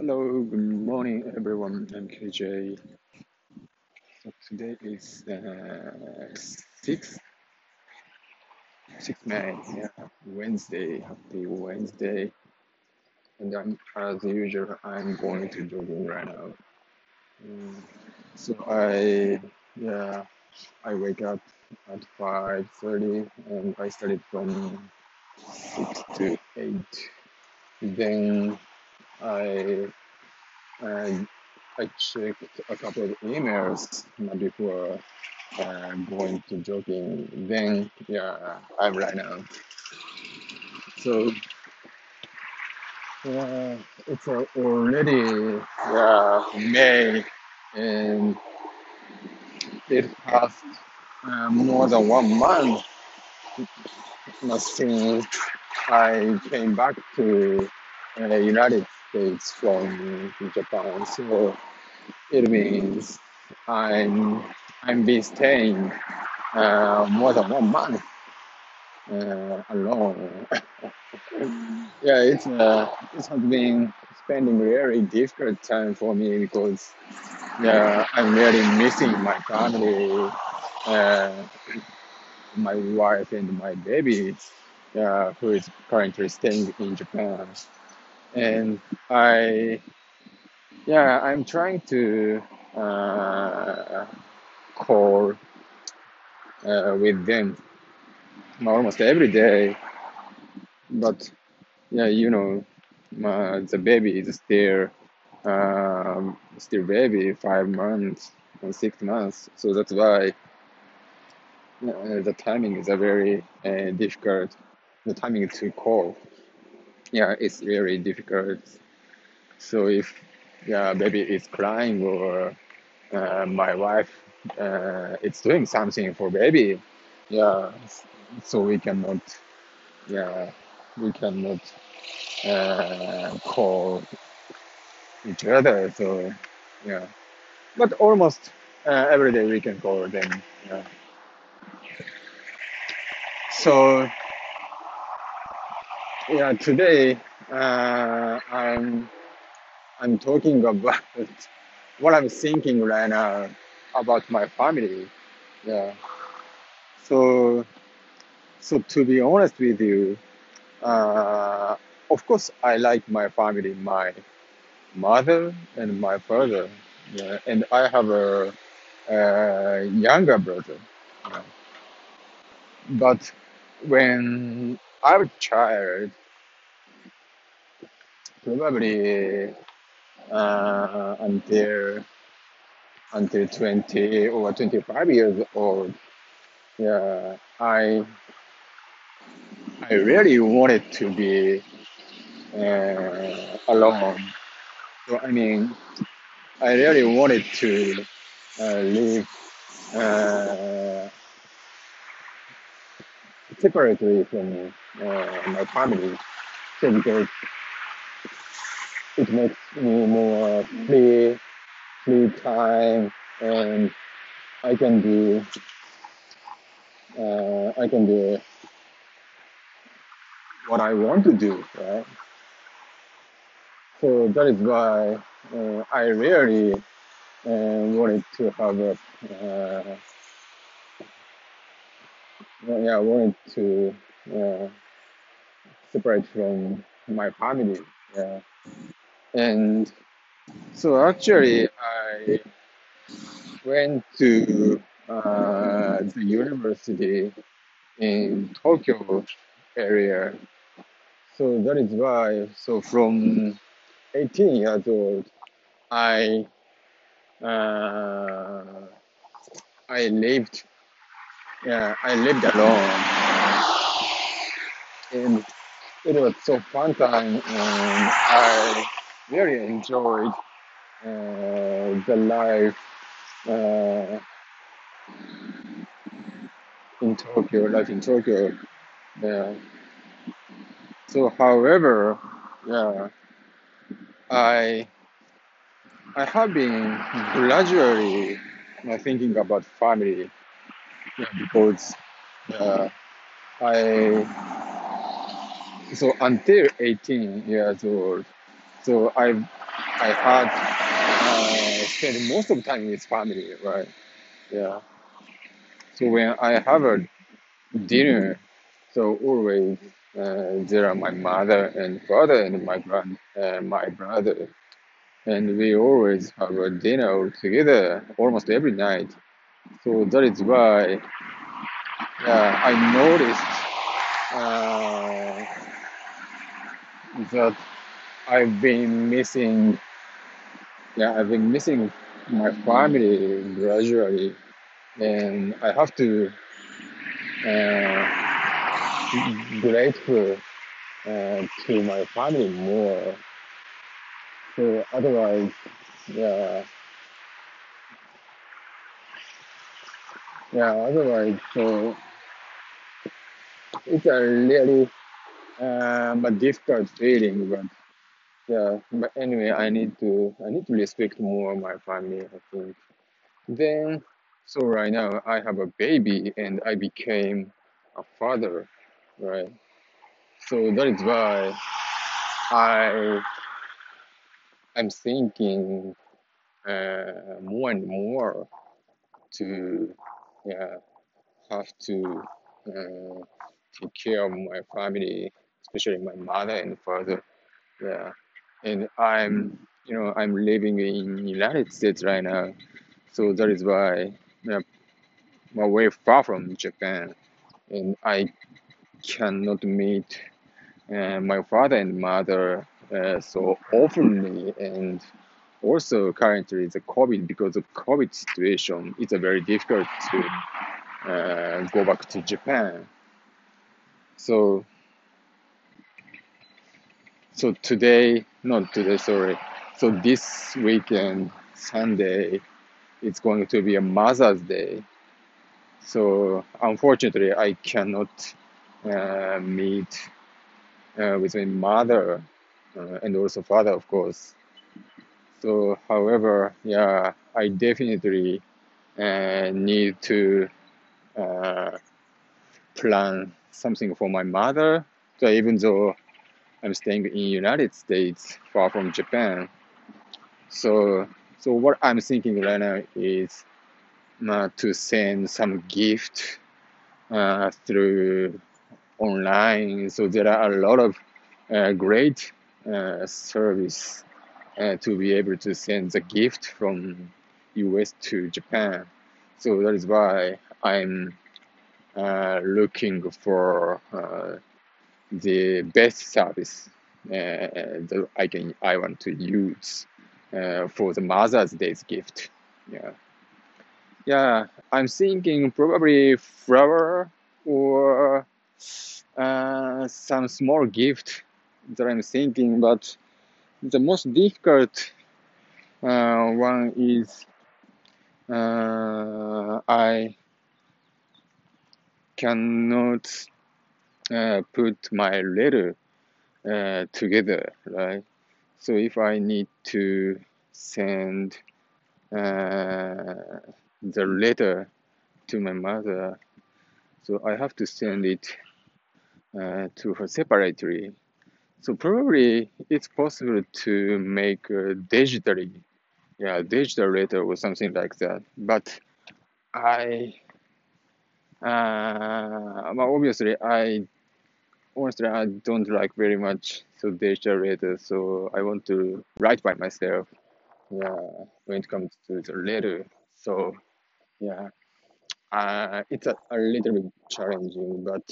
Hello, good morning, everyone. I'm KJ. So today is uh, 6, 6 May, yeah, Wednesday. Happy Wednesday. And I'm, as usual, I'm going to jogging right now. Mm, so I, yeah, I wake up at 5.30 and I studied from 6 to 8. Then I And I checked a couple of emails before uh, going to jogging. Then, yeah, I'm right now. So, yeah, it's uh, already yeah, May, and it passed uh, more than one month since I came back to uh, United States from Japan. So it means I'm I'm been staying uh, more than one month uh, alone. yeah, it's uh, it has been spending really difficult time for me because yeah, I'm really missing my family, uh, my wife and my baby, uh, who is currently staying in Japan. And I yeah, I'm trying to uh, call uh, with them almost every day, but yeah, you know, uh, the baby is still um, still baby, five months or six months, so that's why uh, the timing is a very uh, difficult. The timing to call, yeah, it's very difficult. So if yeah, baby is crying or uh, my wife uh, is doing something for baby, yeah, so we cannot, yeah, we cannot uh, call each other. So yeah, but almost uh, every day we can call them. Yeah. So yeah, today uh, I'm I'm talking about what I'm thinking right now about my family. Yeah. So so to be honest with you, uh, of course I like my family, my mother and my father. Yeah, and I have a, a younger brother. Yeah. But when I was a child, probably uh, until until 20 or 25 years old, yeah, I I really wanted to be uh, alone. So I mean, I really wanted to uh, live uh, separately from uh, my family. So because it makes me more free, free time, and I can do uh, I can do what I want to do, right? So that is why uh, I really uh, wanted to have a uh, yeah wanted to uh, separate from my family, yeah. And so actually I went to uh, the university in Tokyo area. So that is why. So from 18 years old, I uh, I lived yeah I lived alone, and it was so fun time, and I really enjoyed uh, the life uh, in Tokyo, life in Tokyo. Yeah. So, however, yeah, I I have been gradually uh, thinking about family yeah, because uh, I so until 18 years old, so I I had uh, spent most of the time with family, right? Yeah. So when I have a dinner, so always uh, there are my mother and father and my grand uh, my brother, and we always have a dinner together almost every night. So that is why yeah, I noticed uh, that I've been missing yeah I've been missing my family gradually, and I have to uh, grateful uh, to my family more. So otherwise, yeah, yeah. Otherwise, so it's a really um, a difficult feeling, but yeah. But anyway, I need to I need to respect more my family. I think. Then, so right now I have a baby and I became a father, right? So that is why I I'm thinking uh, more and more to yeah have to uh, take care of my family, especially my mother and father. Yeah, and I'm you know I'm living in United States right now, so that is why I'm way far from Japan, and I cannot meet uh, my father and mother uh, so openly. And also currently the covid because of covid situation it's a very difficult to uh, go back to japan. So so today not today sorry so this weekend sunday it's going to be a mother's day. So unfortunately i cannot uh, meet uh, with my mother uh, and also father of course. So however yeah i definitely uh, need to uh, plan something for my mother. So even though i'm staying in united states far from japan. So so what i'm thinking right now is uh, to send some gift uh, through online. So there are a lot of uh, great uh, service uh, to be able to send the gift from us to japan. So that is why i'm uh, looking for the best service uh, that I can I want to use uh, for the Mother's Day's gift. Yeah, yeah. I'm thinking probably flower or uh, some small gift that I'm thinking, but the most difficult uh, one is uh, I cannot uh, put my letter uh, together, right? So if I need to send uh, the letter to my mother, so I have to send it uh, to her separately. So probably it's possible to make a digitally, yeah, digital letter or something like that. But I, uh, obviously I honestly I don't like very much so digital letter, so I want to write by myself. Yeah, when it comes to the letter, so yeah, uh, it's a, a little bit challenging, but,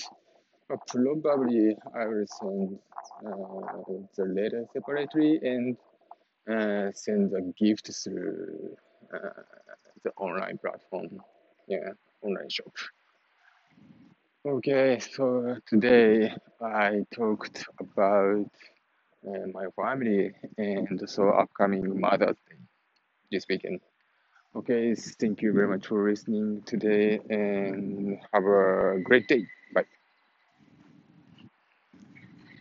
but probably I will send uh, the letter separately and uh, send the gift through uh, the online platform. Yeah, online shop. Okay, so today I talked about uh, my family and so upcoming Mother's Day this weekend. Okay, thank you very much for listening today and have a great day.